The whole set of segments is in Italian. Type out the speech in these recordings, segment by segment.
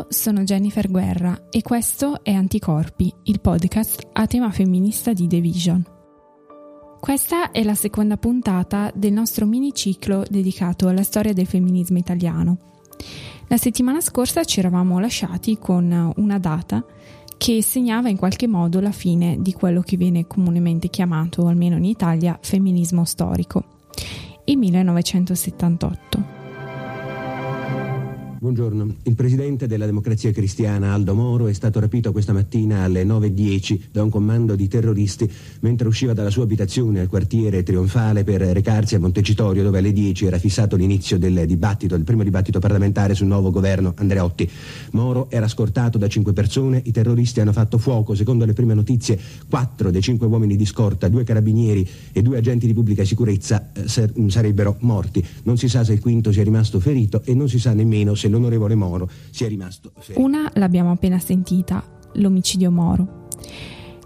Io sono Jennifer Guerra e questo è Anticorpi, il podcast a tema femminista di The Vision. Questa è la seconda puntata del nostro miniciclo dedicato alla storia del femminismo italiano. La settimana scorsa ci eravamo lasciati con una data che segnava in qualche modo la fine di quello che viene comunemente chiamato, almeno in Italia, femminismo storico, il 1978. Buongiorno. Il presidente della Democrazia Cristiana, Aldo Moro, è stato rapito questa mattina alle 9.10 da un comando di terroristi mentre usciva dalla sua abitazione al quartiere Trionfale per recarsi a Montecitorio dove alle 10 era fissato l'inizio del dibattito, il primo dibattito parlamentare sul nuovo governo Andreotti. Moro era scortato da cinque persone, i terroristi hanno fatto fuoco, secondo le prime notizie quattro dei cinque uomini di scorta, due carabinieri e due agenti di pubblica sicurezza eh, sarebbero morti. Non si sa se il quinto sia rimasto ferito e non si sa nemmeno se l'onorevole Moro sia rimasto fermo. Una l'abbiamo appena sentita, l'omicidio Moro.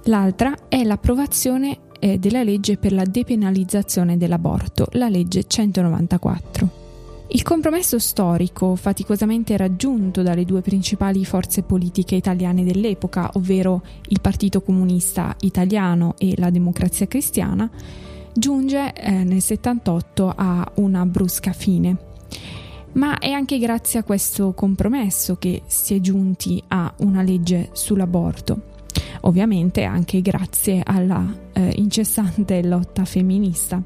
L'altra è l'approvazione eh, della legge per la depenalizzazione dell'aborto, la legge 194. Il compromesso storico faticosamente raggiunto dalle due principali forze politiche italiane dell'epoca, ovvero il Partito Comunista Italiano e la Democrazia Cristiana, giunge eh, nel 78 a una brusca fine ma è anche grazie a questo compromesso che si è giunti a una legge sull'aborto. Ovviamente anche grazie alla eh, incessante lotta femminista.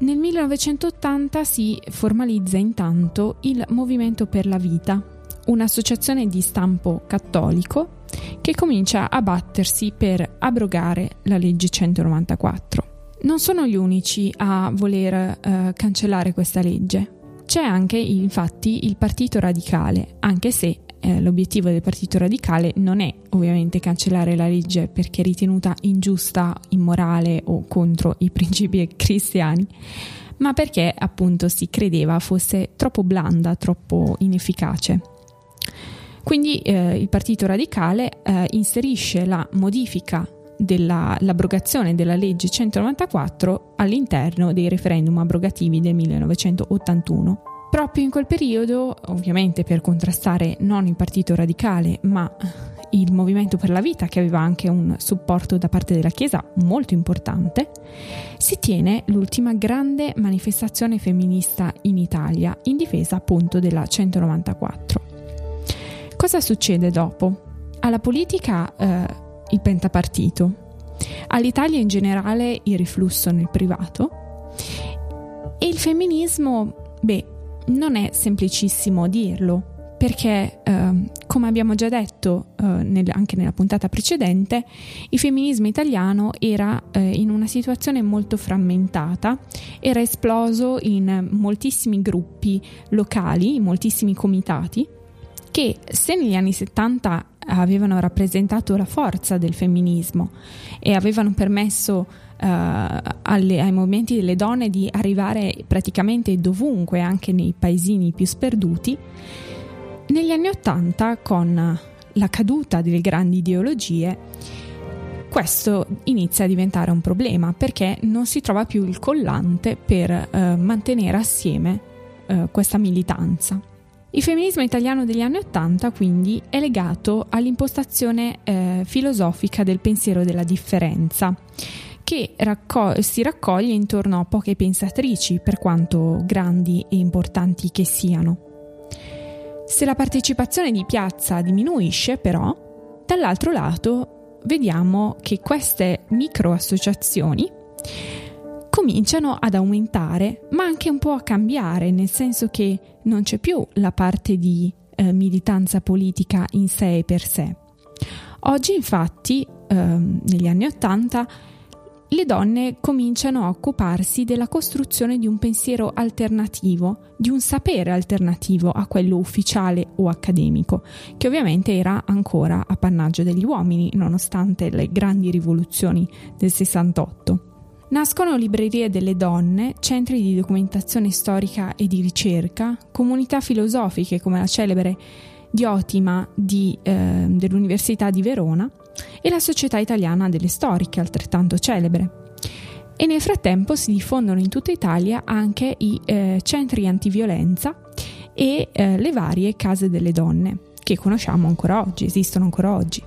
Nel 1980 si formalizza intanto il Movimento per la Vita, un'associazione di stampo cattolico che comincia a battersi per abrogare la legge 194. Non sono gli unici a voler eh, cancellare questa legge. C'è anche infatti il Partito Radicale, anche se eh, l'obiettivo del Partito Radicale non è ovviamente cancellare la legge perché è ritenuta ingiusta, immorale o contro i principi cristiani, ma perché appunto si credeva fosse troppo blanda, troppo inefficace. Quindi eh, il Partito Radicale eh, inserisce la modifica dell'abrogazione della legge 194 all'interno dei referendum abrogativi del 1981. Proprio in quel periodo, ovviamente per contrastare non il partito radicale, ma il Movimento per la Vita, che aveva anche un supporto da parte della Chiesa molto importante, si tiene l'ultima grande manifestazione femminista in Italia in difesa appunto della 194. Cosa succede dopo? Alla politica eh, il pentapartito, all'Italia in generale il riflusso nel privato. E il femminismo, beh, non è semplicissimo dirlo, perché eh, come abbiamo già detto eh, nel, anche nella puntata precedente, il femminismo italiano era eh, in una situazione molto frammentata, era esploso in moltissimi gruppi locali, in moltissimi comitati, che se negli anni 70 avevano rappresentato la forza del femminismo e avevano permesso uh, alle, ai movimenti delle donne di arrivare praticamente dovunque, anche nei paesini più sperduti. Negli anni Ottanta, con la caduta delle grandi ideologie, questo inizia a diventare un problema perché non si trova più il collante per uh, mantenere assieme uh, questa militanza. Il femminismo italiano degli anni Ottanta quindi è legato all'impostazione eh, filosofica del pensiero della differenza, che racco- si raccoglie intorno a poche pensatrici, per quanto grandi e importanti che siano. Se la partecipazione di piazza diminuisce, però, dall'altro lato vediamo che queste microassociazioni cominciano ad aumentare, ma anche un po' a cambiare, nel senso che non c'è più la parte di eh, militanza politica in sé e per sé. Oggi infatti, ehm, negli anni Ottanta, le donne cominciano a occuparsi della costruzione di un pensiero alternativo, di un sapere alternativo a quello ufficiale o accademico, che ovviamente era ancora appannaggio degli uomini, nonostante le grandi rivoluzioni del 68. Nascono librerie delle donne, centri di documentazione storica e di ricerca, comunità filosofiche come la celebre Diotima di, eh, dell'Università di Verona e la Società Italiana delle Storiche, altrettanto celebre. E nel frattempo si diffondono in tutta Italia anche i eh, centri antiviolenza e eh, le varie case delle donne che conosciamo ancora oggi, esistono ancora oggi.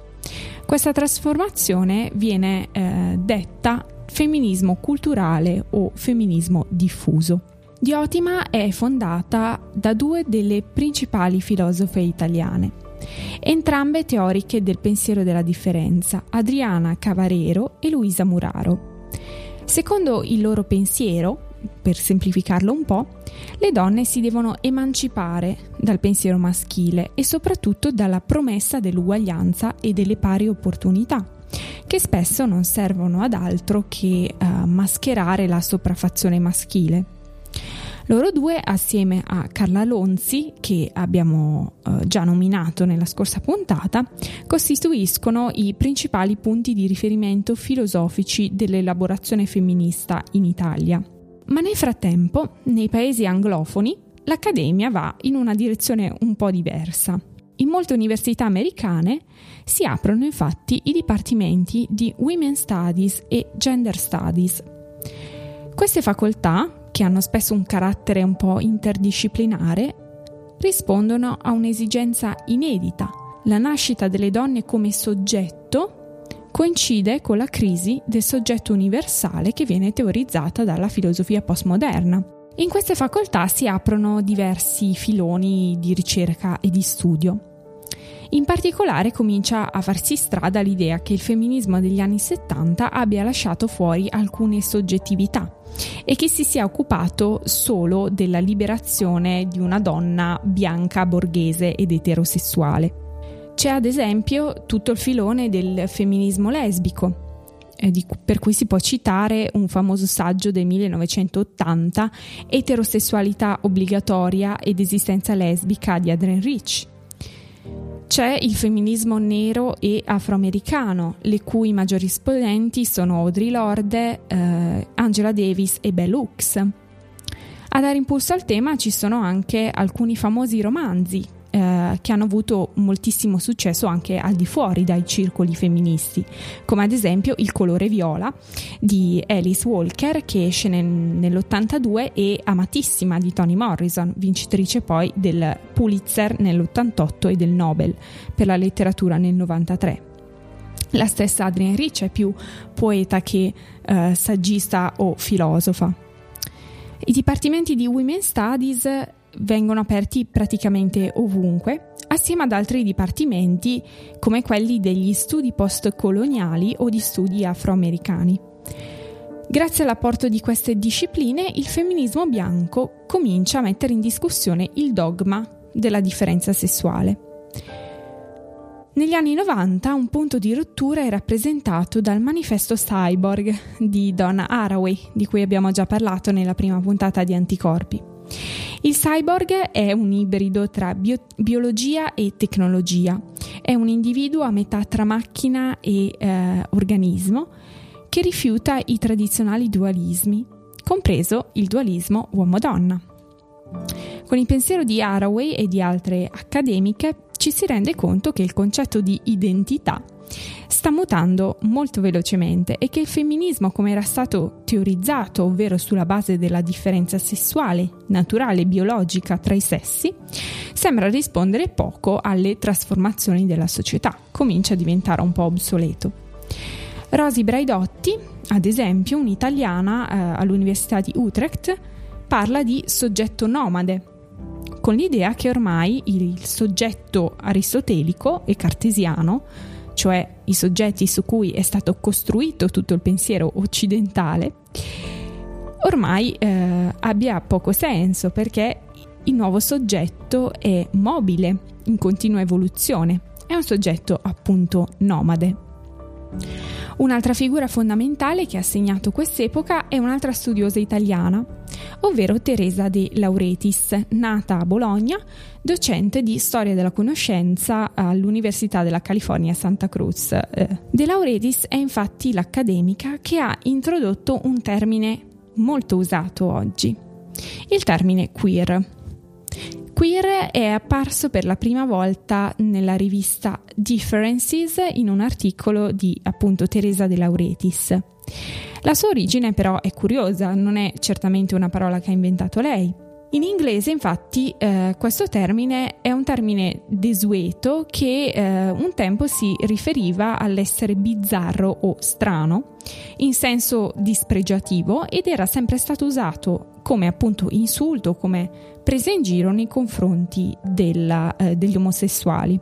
Questa trasformazione viene eh, detta femminismo culturale o femminismo diffuso. Diotima è fondata da due delle principali filosofe italiane, entrambe teoriche del pensiero della differenza, Adriana Cavarero e Luisa Muraro. Secondo il loro pensiero, per semplificarlo un po', le donne si devono emancipare dal pensiero maschile e soprattutto dalla promessa dell'uguaglianza e delle pari opportunità, che spesso non servono ad altro che uh, mascherare la sopraffazione maschile. Loro due, assieme a Carla Lonzi, che abbiamo uh, già nominato nella scorsa puntata, costituiscono i principali punti di riferimento filosofici dell'elaborazione femminista in Italia. Ma nel frattempo, nei paesi anglofoni, l'accademia va in una direzione un po' diversa. In molte università americane si aprono infatti i dipartimenti di Women Studies e Gender Studies. Queste facoltà, che hanno spesso un carattere un po' interdisciplinare, rispondono a un'esigenza inedita, la nascita delle donne come soggetto coincide con la crisi del soggetto universale che viene teorizzata dalla filosofia postmoderna. In queste facoltà si aprono diversi filoni di ricerca e di studio. In particolare comincia a farsi strada l'idea che il femminismo degli anni 70 abbia lasciato fuori alcune soggettività e che si sia occupato solo della liberazione di una donna bianca, borghese ed eterosessuale. C'è ad esempio tutto il filone del femminismo lesbico, eh, per cui si può citare un famoso saggio del 1980, Eterosessualità obbligatoria ed esistenza lesbica di Adrienne Rich. C'è il femminismo nero e afroamericano, le cui maggiori esponenti sono Audre Lorde, eh, Angela Davis e Bell Hooks. A dare impulso al tema ci sono anche alcuni famosi romanzi eh, che hanno avuto moltissimo successo anche al di fuori dai circoli femministi, come ad esempio Il colore viola di Alice Walker che esce nel, nell'82 e amatissima di Toni Morrison, vincitrice poi del Pulitzer nell'88 e del Nobel per la letteratura nel 93. La stessa Adrienne Rich è più poeta che eh, saggista o filosofa. I dipartimenti di Women Studies vengono aperti praticamente ovunque, assieme ad altri dipartimenti come quelli degli studi postcoloniali o di studi afroamericani. Grazie all'apporto di queste discipline, il femminismo bianco comincia a mettere in discussione il dogma della differenza sessuale. Negli anni 90 un punto di rottura è rappresentato dal manifesto Cyborg di Donna Haraway, di cui abbiamo già parlato nella prima puntata di Anticorpi. Il cyborg è un ibrido tra bio- biologia e tecnologia. È un individuo a metà tra macchina e eh, organismo che rifiuta i tradizionali dualismi, compreso il dualismo uomo-donna. Con il pensiero di Haraway e di altre accademiche ci si rende conto che il concetto di identità sta mutando molto velocemente e che il femminismo come era stato teorizzato, ovvero sulla base della differenza sessuale, naturale e biologica tra i sessi, sembra rispondere poco alle trasformazioni della società, comincia a diventare un po' obsoleto. Rosy Braidotti, ad esempio, un'italiana eh, all'Università di Utrecht, parla di soggetto nomade, con l'idea che ormai il soggetto aristotelico e cartesiano cioè i soggetti su cui è stato costruito tutto il pensiero occidentale, ormai eh, abbia poco senso perché il nuovo soggetto è mobile, in continua evoluzione, è un soggetto appunto nomade. Un'altra figura fondamentale che ha segnato quest'epoca è un'altra studiosa italiana, ovvero Teresa De Lauretis, nata a Bologna, docente di storia della conoscenza all'Università della California Santa Cruz. Eh, De Lauretis è infatti l'accademica che ha introdotto un termine molto usato oggi, il termine queer. Queer è apparso per la prima volta nella rivista Differences in un articolo di appunto Teresa De Lauretis. La sua origine però è curiosa, non è certamente una parola che ha inventato lei. In inglese, infatti, eh, questo termine è un termine desueto che eh, un tempo si riferiva all'essere bizzarro o strano, in senso dispregiativo, ed era sempre stato usato come appunto insulto, come presa in giro nei confronti della, eh, degli omosessuali.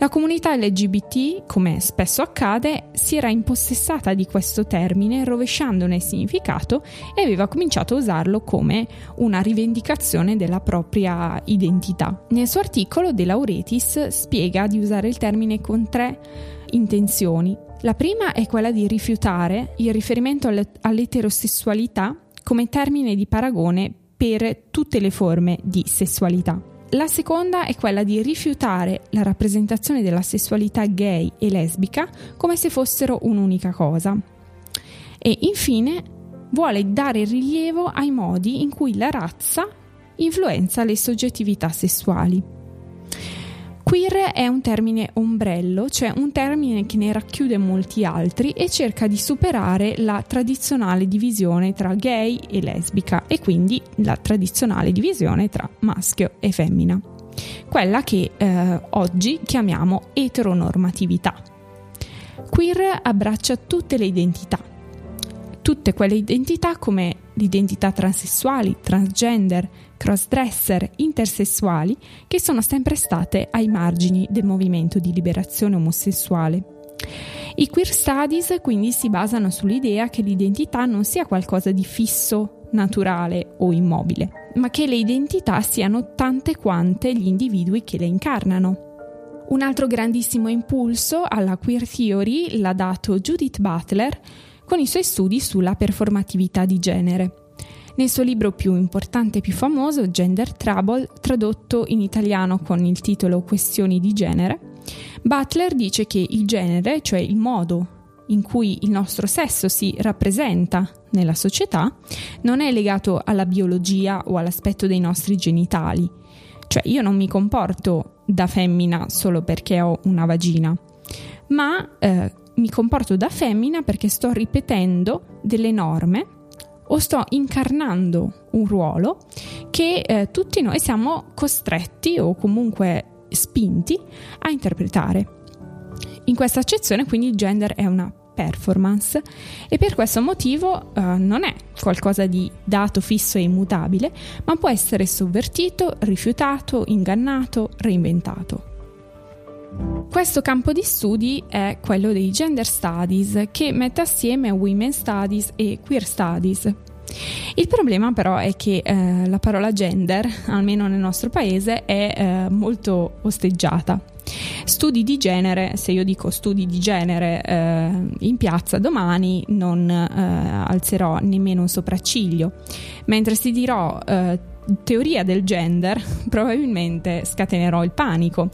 La comunità LGBT, come spesso accade, si era impossessata di questo termine rovesciandone il significato e aveva cominciato a usarlo come una rivendicazione della propria identità. Nel suo articolo De Lauretis spiega di usare il termine con tre intenzioni. La prima è quella di rifiutare il riferimento all'eterosessualità come termine di paragone per tutte le forme di sessualità. La seconda è quella di rifiutare la rappresentazione della sessualità gay e lesbica come se fossero un'unica cosa. E infine vuole dare rilievo ai modi in cui la razza influenza le soggettività sessuali. Queer è un termine ombrello, cioè un termine che ne racchiude molti altri e cerca di superare la tradizionale divisione tra gay e lesbica e quindi la tradizionale divisione tra maschio e femmina, quella che eh, oggi chiamiamo eteronormatività. Queer abbraccia tutte le identità, tutte quelle identità come l'identità transessuali, transgender, crossdresser, intersessuali, che sono sempre state ai margini del movimento di liberazione omosessuale. I queer studies quindi si basano sull'idea che l'identità non sia qualcosa di fisso, naturale o immobile, ma che le identità siano tante quante gli individui che le incarnano. Un altro grandissimo impulso alla queer theory l'ha dato Judith Butler con i suoi studi sulla performatività di genere. Nel suo libro più importante e più famoso, Gender Trouble, tradotto in italiano con il titolo Questioni di genere, Butler dice che il genere, cioè il modo in cui il nostro sesso si rappresenta nella società, non è legato alla biologia o all'aspetto dei nostri genitali. Cioè io non mi comporto da femmina solo perché ho una vagina, ma eh, mi comporto da femmina perché sto ripetendo delle norme o sto incarnando un ruolo che eh, tutti noi siamo costretti o comunque spinti a interpretare. In questa accezione quindi il gender è una performance e per questo motivo eh, non è qualcosa di dato fisso e immutabile, ma può essere sovvertito, rifiutato, ingannato, reinventato. Questo campo di studi è quello dei gender studies che mette assieme women studies e queer studies. Il problema però è che eh, la parola gender, almeno nel nostro paese, è eh, molto osteggiata. Studi di genere, se io dico studi di genere eh, in piazza domani non eh, alzerò nemmeno un sopracciglio, mentre se dirò eh, teoria del gender probabilmente scatenerò il panico.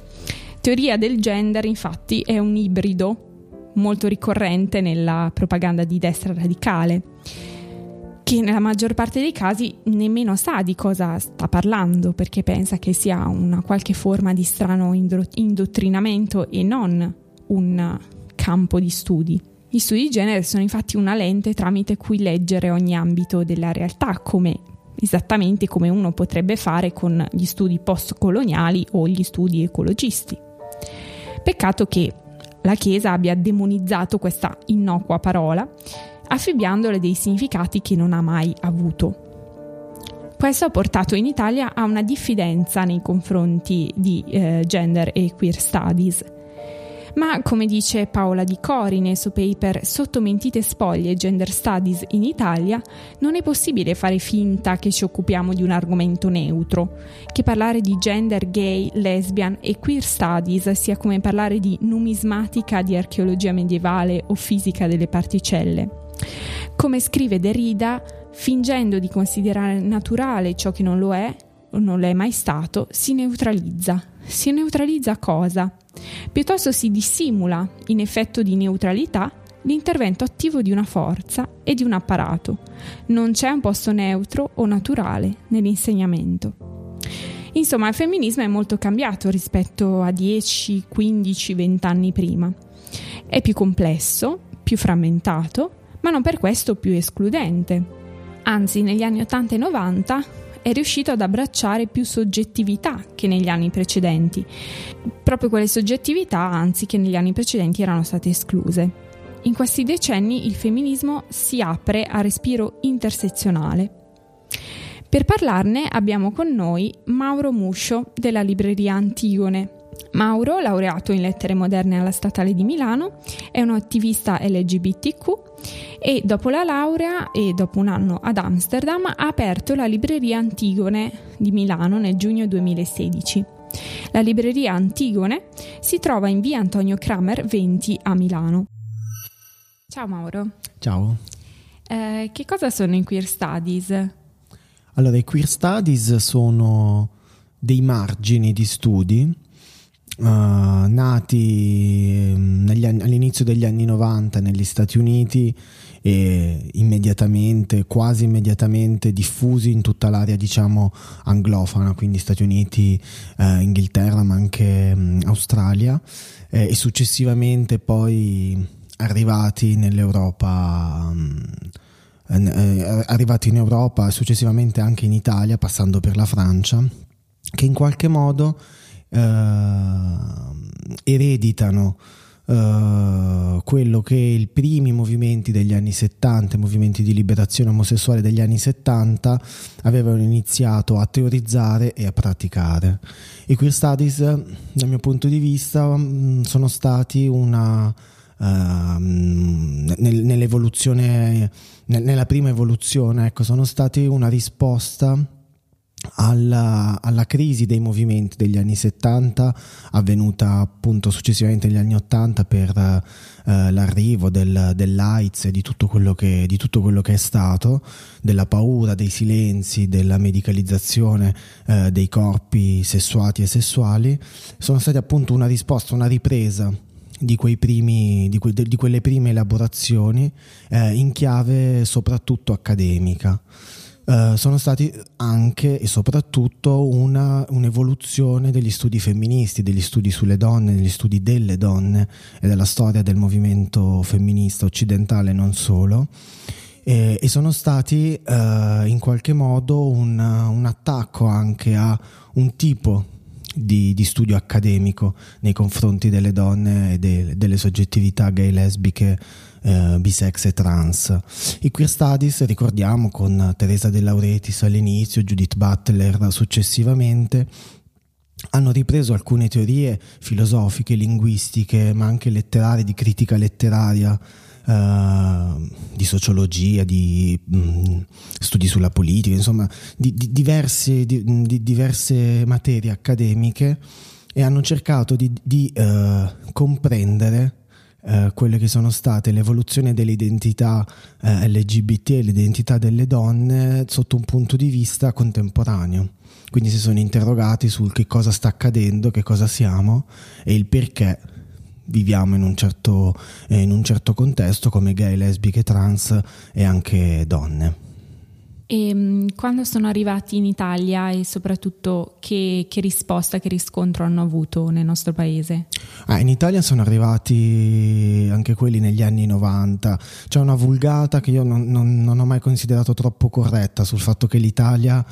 Teoria del gender, infatti, è un ibrido molto ricorrente nella propaganda di destra radicale, che nella maggior parte dei casi nemmeno sa di cosa sta parlando, perché pensa che sia una qualche forma di strano indottrinamento e non un campo di studi. Gli studi di genere sono infatti una lente tramite cui leggere ogni ambito della realtà, come esattamente come uno potrebbe fare con gli studi postcoloniali o gli studi ecologisti. Peccato che la Chiesa abbia demonizzato questa innocua parola, affibbiandole dei significati che non ha mai avuto. Questo ha portato in Italia a una diffidenza nei confronti di eh, gender e queer studies, ma come dice Paola Di Cori nel suo paper Sotto mentite spoglie Gender Studies in Italia, non è possibile fare finta che ci occupiamo di un argomento neutro, che parlare di gender gay, lesbian e queer studies sia come parlare di numismatica di archeologia medievale o fisica delle particelle. Come scrive Derrida, fingendo di considerare naturale ciò che non lo è, o non lo è mai stato, si neutralizza. Si neutralizza cosa? Piuttosto si dissimula, in effetto di neutralità, l'intervento attivo di una forza e di un apparato. Non c'è un posto neutro o naturale nell'insegnamento. Insomma, il femminismo è molto cambiato rispetto a 10, 15, 20 anni prima. È più complesso, più frammentato, ma non per questo più escludente. Anzi, negli anni 80 e 90 è riuscito ad abbracciare più soggettività che negli anni precedenti, proprio quelle soggettività anzi che negli anni precedenti erano state escluse. In questi decenni il femminismo si apre a respiro intersezionale. Per parlarne abbiamo con noi Mauro Muscio della libreria Antigone, Mauro, laureato in lettere moderne alla Statale di Milano, è un attivista LGBTQ e dopo la laurea e dopo un anno ad Amsterdam ha aperto la libreria Antigone di Milano nel giugno 2016. La libreria Antigone si trova in via Antonio Kramer 20 a Milano. Ciao Mauro. Ciao. Eh, che cosa sono i queer studies? Allora, i queer studies sono dei margini di studi Uh, nati anni, all'inizio degli anni 90 negli Stati Uniti e immediatamente, quasi immediatamente diffusi in tutta l'area diciamo anglofona, quindi Stati Uniti, uh, Inghilterra ma anche um, Australia. Eh, e successivamente poi arrivati nell'Europa um, arrivati in Europa e successivamente anche in Italia passando per la Francia che in qualche modo eh, ereditano Uh, quello che i primi movimenti degli anni 70, i movimenti di liberazione omosessuale degli anni 70 avevano iniziato a teorizzare e a praticare. I queer studies, dal mio punto di vista, mm, sono stati una uh, nel, nell'evoluzione, nella prima evoluzione, ecco, sono stati una risposta alla, alla, crisi dei movimenti degli anni 70 avvenuta appunto successivamente negli anni 80 per eh, l'arrivo del, dell'AIDS e di tutto, che, di tutto, quello che, è stato, della paura, dei silenzi, della medicalizzazione eh, dei corpi sessuati e sessuali, sono stati appunto una risposta, una ripresa di, primi, di, que, di quelle prime elaborazioni eh, in chiave soprattutto accademica. Uh, sono stati anche e soprattutto una, un'evoluzione degli studi femministi, degli studi sulle donne, degli studi delle donne e della storia del movimento femminista occidentale non solo. E, e sono stati uh, in qualche modo un, un, attacco anche a un tipo di, di, studio accademico nei confronti delle donne e de, delle soggettività gay, lesbiche eh, bisex e trans. I queer studies, ricordiamo, con Teresa De Lauretis all'inizio, Judith Butler successivamente, hanno ripreso alcune teorie filosofiche, linguistiche, ma anche letterarie, di critica letteraria, Uh, di sociologia, di mh, mm, studi sulla politica, insomma, di, di, diverse, di, di, diverse, materie accademiche e hanno cercato di, uh, comprendere eh, quelle che sono state l'evoluzione dell'identità eh, LGBT e l'identità delle donne sotto un punto di vista contemporaneo. Quindi si sono interrogati sul che cosa sta accadendo, che cosa siamo e il perché viviamo in un certo, eh, in un certo contesto come gay, lesbiche, trans e anche donne. E ehm, quando sono arrivati in Italia e soprattutto che, che risposta, che riscontro hanno avuto nel nostro paese? Ah, in Italia sono arrivati anche quelli negli anni 90. C'è una vulgata che io non, non, non ho mai considerato troppo corretta sul fatto che l'Italia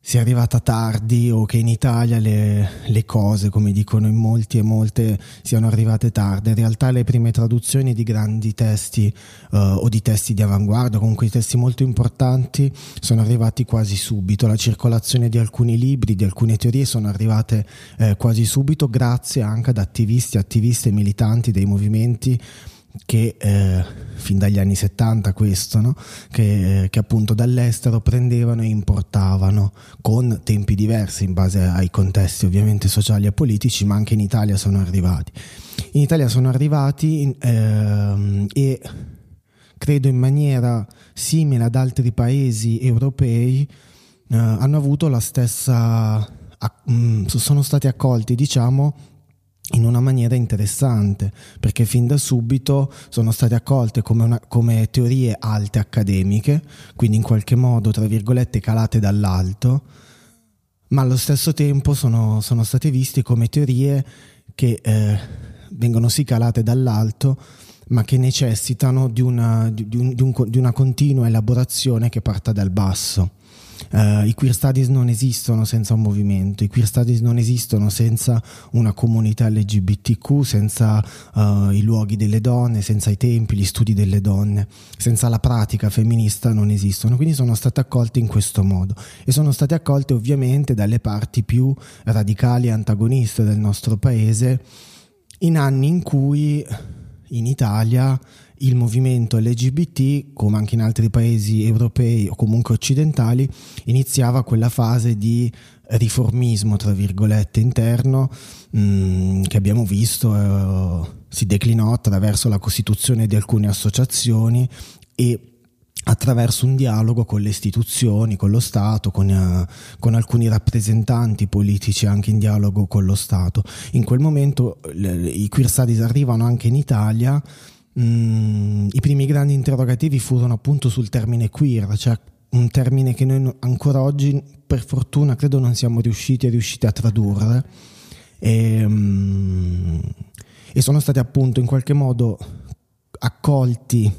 sia arrivata tardi o che in Italia le, le, cose, come dicono in molti e molte, siano arrivate tardi. In realtà le prime traduzioni di grandi testi uh, o di testi di avanguardia, comunque testi molto importanti, sono arrivati quasi subito. La circolazione di alcuni libri, di alcune teorie sono arrivate eh, quasi subito grazie anche ad attivisti, attiviste militanti dei movimenti che eh, fin dagli anni 70 questo, no? che, eh, che, appunto dall'estero prendevano e importavano con tempi diversi in base ai contesti ovviamente sociali e politici, ma anche in Italia sono arrivati. In Italia sono arrivati eh, e credo in maniera simile ad altri paesi europei eh, hanno avuto la stessa, mm, sono stati accolti diciamo in una maniera interessante, perché fin da subito sono state accolte come, una, come, teorie alte accademiche, quindi in qualche modo, tra virgolette, calate dall'alto, ma allo stesso tempo sono, sono state viste come teorie che eh, vengono sì calate dall'alto, ma che necessitano di una, di, un, di, un, di una continua elaborazione che parta dal basso. Uh, I queer studies non esistono senza un movimento, i queer studies non esistono senza una comunità LGBTQ, senza uh, i luoghi delle donne, senza i tempi, gli studi delle donne, senza la pratica femminista non esistono. Quindi sono state accolte in questo modo e sono state accolte ovviamente dalle parti più radicali e antagoniste del nostro paese in anni in cui in Italia il movimento LGBT, come anche in altri paesi europei o comunque occidentali, iniziava quella fase di riformismo, tra virgolette, interno mh, mm, che abbiamo visto eh, si declinò attraverso la costituzione di alcune associazioni e attraverso un dialogo con le istituzioni, con lo Stato, con, uh, con, alcuni rappresentanti politici anche in dialogo con lo Stato. In quel momento le, i queer studies arrivano anche in Italia Mm, i primi grandi interrogativi furono appunto sul termine queer, cioè un termine che noi ancora oggi, per fortuna, credo non siamo riusciti, riusciti a tradurre. E, um, e sono stati appunto in qualche modo accolti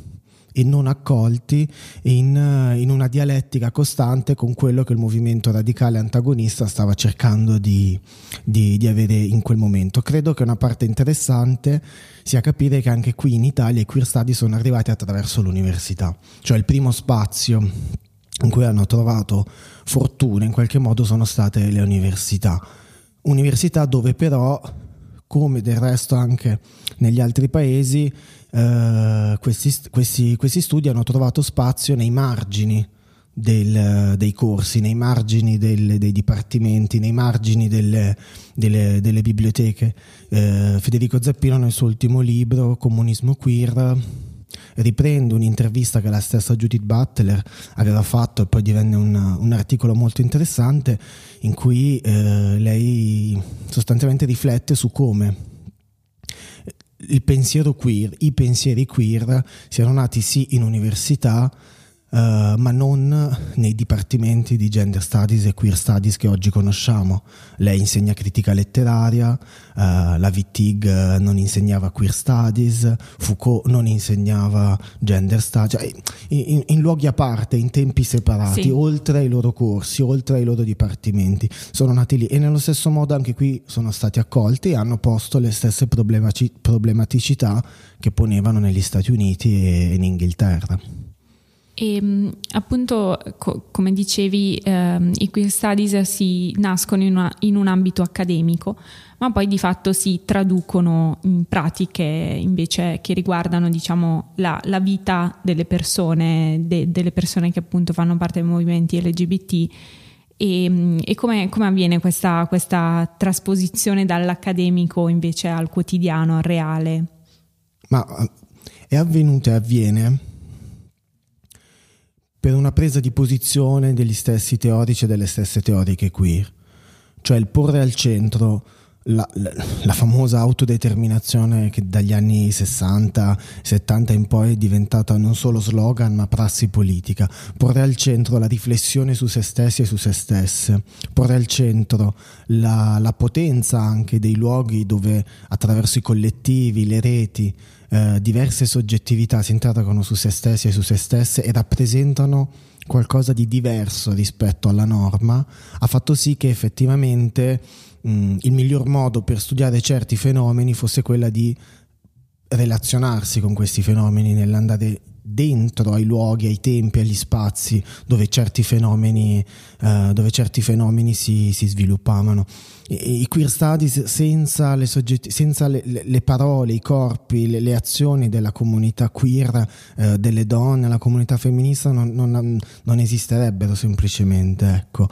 e non accolti in, in, una dialettica costante con quello che il movimento radicale antagonista stava cercando di, di, di, avere in quel momento. Credo che una parte interessante sia capire che anche qui in Italia i queer study sono arrivati attraverso l'università, cioè il primo spazio in cui hanno trovato fortuna in qualche modo sono state le università. Università dove però, come del resto anche negli altri paesi, eh, questi, questi, questi, studi hanno trovato spazio nei margini del, dei corsi, nei margini del, dei dipartimenti, nei margini delle, delle, delle biblioteche. Eh, Federico Zappino nel suo ultimo libro, Comunismo Queer, riprende un'intervista che la stessa Judith Butler aveva fatto e poi divenne un, un articolo molto interessante in cui eh, lei sostanzialmente riflette su come il pensiero queer, i pensieri queer siano nati sì in università, Uh, ma non nei dipartimenti di gender studies e queer studies che oggi conosciamo. Lei insegna critica letteraria, uh, la Wittig non insegnava queer studies, Foucault non insegnava gender studies, cioè, in, in, luoghi a parte, in tempi separati, sì. oltre ai loro corsi, oltre ai loro dipartimenti. Sono nati lì e nello stesso modo anche qui sono stati accolti e hanno posto le stesse problematicità che ponevano negli Stati Uniti e in Inghilterra. E ehm, appunto, co- come dicevi, ehm, i queer studies si nascono in, una, in, un ambito accademico, ma poi di fatto si traducono in pratiche invece che riguardano diciamo, la, la vita delle persone, de- delle persone che appunto fanno parte dei movimenti LGBT. E, e come, come, avviene questa, questa trasposizione dall'accademico invece al quotidiano, al reale? Ma è avvenuta e avviene per una presa di posizione degli stessi teorici e delle stesse teoriche queer, cioè il porre al centro la, la, la, famosa autodeterminazione che dagli anni 60-70 in poi è diventata non solo slogan ma prassi politica, porre al centro la riflessione su se stessi e su se stesse, porre al centro la, la potenza anche dei luoghi dove attraverso i collettivi, le reti, eh, diverse soggettività si interrogano su se stessi e su se stesse e rappresentano qualcosa di diverso rispetto alla norma, ha fatto sì che effettivamente mh, il miglior modo per studiare certi fenomeni fosse quella di relazionarsi con questi fenomeni, nell'andare dentro ai luoghi, ai tempi, agli spazi dove certi fenomeni, uh, dove certi fenomeni si, si sviluppavano. I, I, queer studies senza, le, soggetti, senza le, le, parole, i corpi, le, le, azioni della comunità queer, uh, delle donne, la comunità femminista non, non, non esisterebbero semplicemente. Ecco.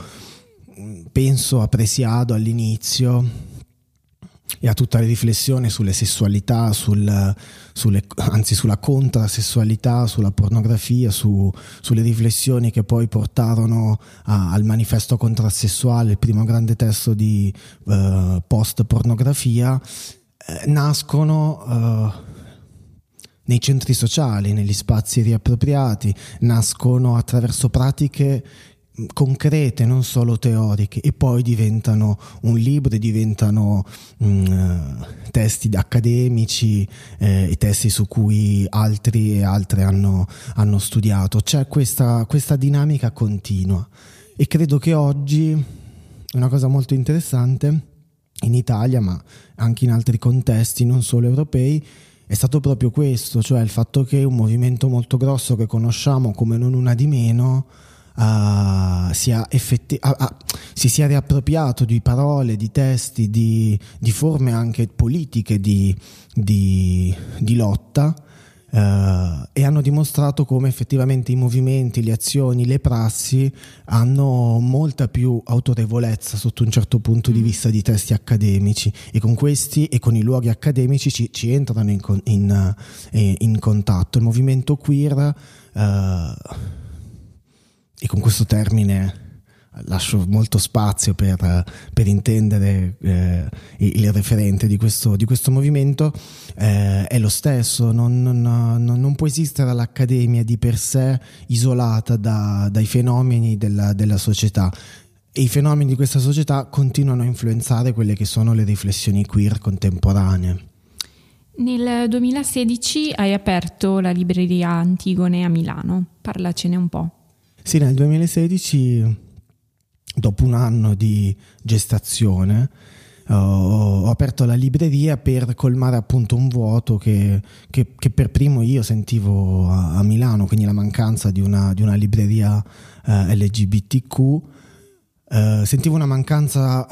Penso a Presiado all'inizio e a tutta la riflessione sulle sessualità, sul, sulle, anzi sulla contrasessualità, sulla pornografia, su, sulle riflessioni che poi portarono a, al manifesto contrassessuale, il primo grande testo di uh, post-pornografia, eh, nascono... Uh, nei centri sociali, negli spazi riappropriati, nascono attraverso pratiche concrete, non solo teoriche, e poi diventano un libro e diventano mm, testi accademici eh, e testi su cui altri e altre hanno, hanno studiato. C'è questa, questa dinamica continua. e credo che oggi una cosa molto interessante in Italia, ma anche in altri contesti, non solo europei, è stato proprio questo, cioè il fatto che un movimento molto grosso che conosciamo come non una di meno uh, sia effetti- uh, uh, si sia riappropriato di parole, di testi, di, di forme anche politiche di, di, di lotta Uh, e hanno dimostrato come effettivamente i movimenti, le azioni, le prassi hanno molta più autorevolezza sotto un certo punto di mm. vista di testi accademici e con questi e con i luoghi accademici ci, ci entrano in, in, in, in, contatto. Il movimento queer, uh, e con questo termine lascio molto spazio per, per intendere eh, il referente di questo, di questo movimento, eh, è lo stesso, non, non, non, può esistere l'accademia di per sé isolata da, dai fenomeni della, della società e i fenomeni di questa società continuano a influenzare quelle che sono le riflessioni queer contemporanee. Nel 2016 hai aperto la libreria Antigone a Milano, parlacene un po'. Sì, nel 2016 dopo un anno di gestazione, uh, ho aperto la libreria per colmare appunto un vuoto che, che, che per primo io sentivo a, a, Milano, quindi la mancanza di una, di una libreria uh, LGBTQ. Uh, eh, sentivo una mancanza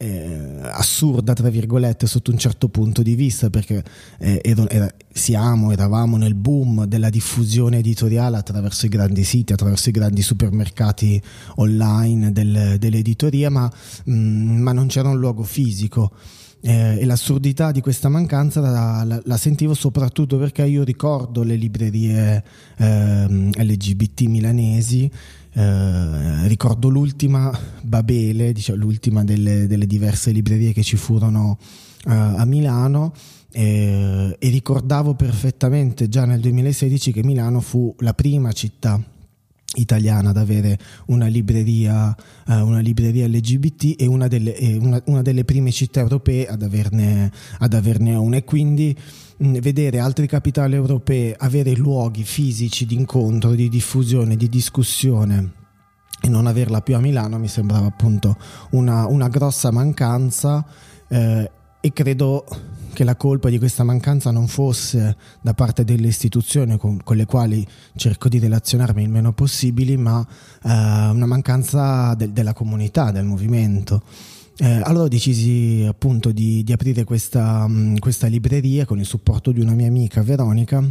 eh, assurda, tra virgolette, sotto un certo punto di vista, perché eh, era, era, siamo, eravamo nel boom della diffusione editoriale attraverso i grandi siti, attraverso i grandi supermercati online del, dell'editoria, ma, mh, mm, ma, non c'era un luogo fisico. Eh, e l'assurdità di questa mancanza la, la, la, sentivo soprattutto perché io ricordo le librerie ehm, LGBT milanesi eh, ricordo l'ultima Babele, diciamo, l'ultima delle, delle, diverse librerie che ci furono uh, a Milano. Eh, e ricordavo perfettamente già nel 2016 che Milano fu la prima città italiana ad avere una libreria, uh, una libreria LGBT e una delle, una, una delle, prime città europee ad averne, ad averne una. E quindi vedere altre capitali europee avere luoghi fisici di incontro, di diffusione, di discussione e non averla più a Milano mi sembrava appunto una, una grossa mancanza eh, e credo che la colpa di questa mancanza non fosse da parte delle istituzioni con, con le quali cerco di relazionarmi il meno possibile, ma eh, una mancanza de, della comunità, del movimento. Eh, allora decisi appunto di, di aprire questa, questa, libreria con il supporto di una mia amica Veronica.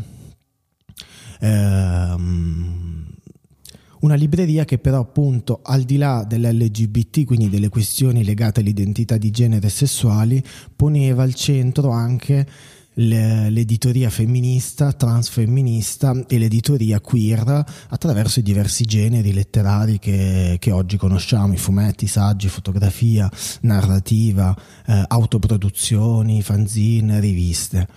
Eh, una libreria che però appunto al di là dell'LGBT, quindi delle questioni legate all'identità di genere e sessuali, poneva al centro anche l'editoria femminista, transfemminista e l'editoria queer attraverso i diversi generi letterari che, che oggi conosciamo, i fumetti, saggi, fotografia, narrativa, eh, autoproduzioni, fanzine, riviste.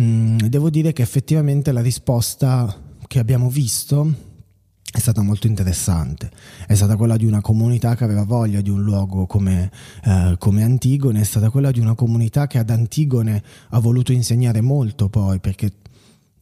Mm, devo dire che effettivamente la risposta che abbiamo visto è stata molto interessante. È stata quella di una comunità che aveva voglia di un luogo come, eh, come, Antigone, è stata quella di una comunità che ad Antigone ha voluto insegnare molto poi, perché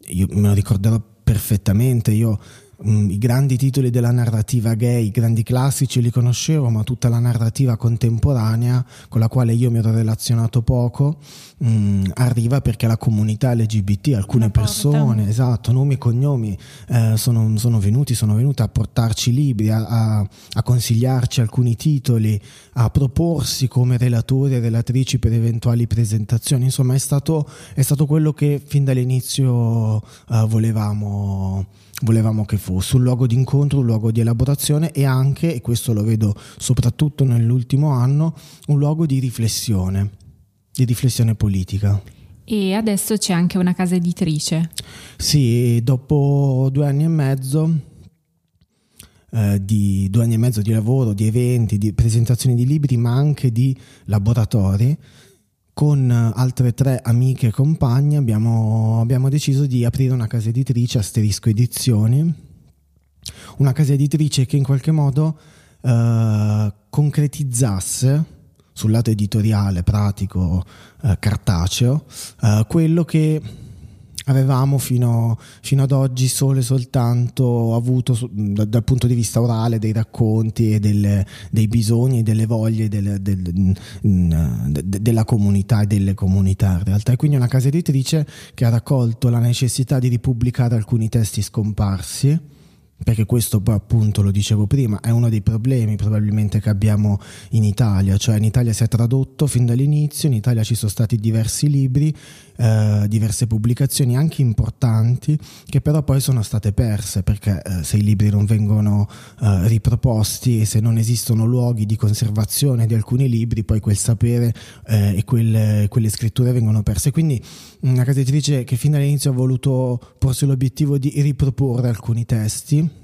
io me lo ricorderò perfettamente, io i grandi titoli della narrativa gay, i grandi classici li conoscevo, ma tutta la narrativa contemporanea con la quale io mi ero relazionato poco mh, mm, arriva perché la comunità LGBT, alcune persone, esatto, nomi e cognomi eh, sono, sono, venuti, sono venute a portarci libri, a, a, a, consigliarci alcuni titoli, a proporsi come relatori e relatrici per eventuali presentazioni. Insomma, è stato, è stato quello che fin dall'inizio uh, volevamo volevamo che fosse un luogo di incontro, un luogo di elaborazione e anche, e questo lo vedo soprattutto nell'ultimo anno, un luogo di riflessione, di riflessione politica. E adesso c'è anche una casa editrice. Sì, dopo due anni e mezzo eh, di due anni e mezzo di lavoro, di eventi, di presentazioni di libri, ma anche di laboratori, con altre tre amiche e compagne abbiamo, abbiamo deciso di aprire una casa editrice, Asterisco Edizioni, una casa editrice che in qualche modo eh, concretizzasse sul lato editoriale, pratico, eh, cartaceo, eh, quello che avevamo fino, fino, ad oggi solo e soltanto avuto da, dal punto di vista orale dei racconti e delle, dei bisogni e delle voglie del, del, de, della comunità e delle comunità in realtà. E quindi una casa editrice che ha raccolto la necessità di ripubblicare alcuni testi scomparsi perché questo poi appunto lo dicevo prima è uno dei problemi probabilmente che abbiamo in Italia, cioè in Italia si è tradotto fin dall'inizio, in Italia ci sono stati diversi libri, eh, diverse pubblicazioni anche importanti che però poi sono state perse perché eh, se i libri non vengono eh, riproposti e se non esistono luoghi di conservazione di alcuni libri poi quel sapere eh, e quelle, quelle scritture vengono perse. Quindi una casa editrice che fin dall'inizio ha voluto porsi l'obiettivo di riproporre alcuni testi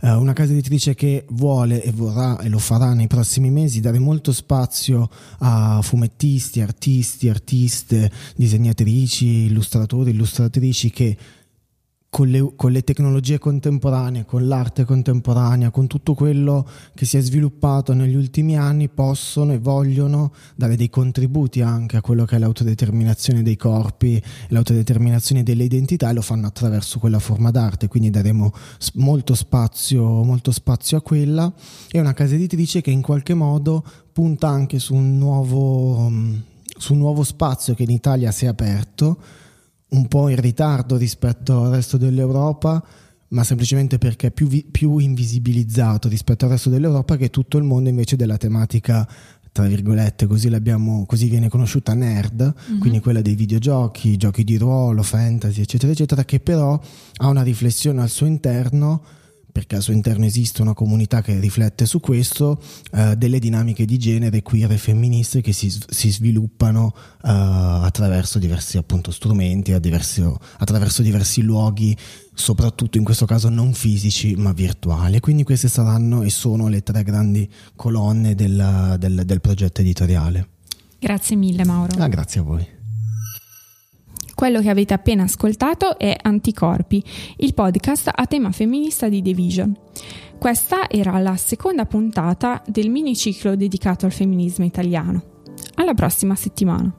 eh, una casa editrice che vuole e vorrà e lo farà nei prossimi mesi dare molto spazio a fumettisti, artisti, artiste, disegnatrici, illustratori, illustratrici che con le, con le, tecnologie contemporanee, con l'arte contemporanea, con tutto quello che si è sviluppato negli ultimi anni, possono e vogliono dare dei contributi anche a quello che è l'autodeterminazione dei corpi, l'autodeterminazione delle identità e lo fanno attraverso quella forma d'arte, quindi daremo molto spazio, molto spazio a quella. È una casa editrice che in qualche modo punta anche su un nuovo, su un nuovo spazio che in Italia si è aperto un po' in ritardo rispetto al resto dell'Europa, ma semplicemente perché è più, vi- più invisibilizzato rispetto al resto dell'Europa che tutto il mondo invece della tematica tra virgolette, così, così viene conosciuta nerd, mm-hmm. quindi quella dei videogiochi, giochi di ruolo, fantasy, eccetera, eccetera, che però ha una riflessione al suo interno perché al suo interno esiste una comunità che riflette su questo, eh, delle dinamiche di genere queer e femministe che si, si sviluppano eh, attraverso diversi appunto, strumenti, attraverso diversi luoghi, soprattutto in questo caso non fisici ma virtuali. Quindi queste saranno e sono le tre grandi colonne del, del, del progetto editoriale. Grazie mille Mauro. Ah, grazie a voi. Quello che avete appena ascoltato è Anticorpi, il podcast a tema femminista di The Vision. Questa era la seconda puntata del miniciclo dedicato al femminismo italiano. Alla prossima settimana!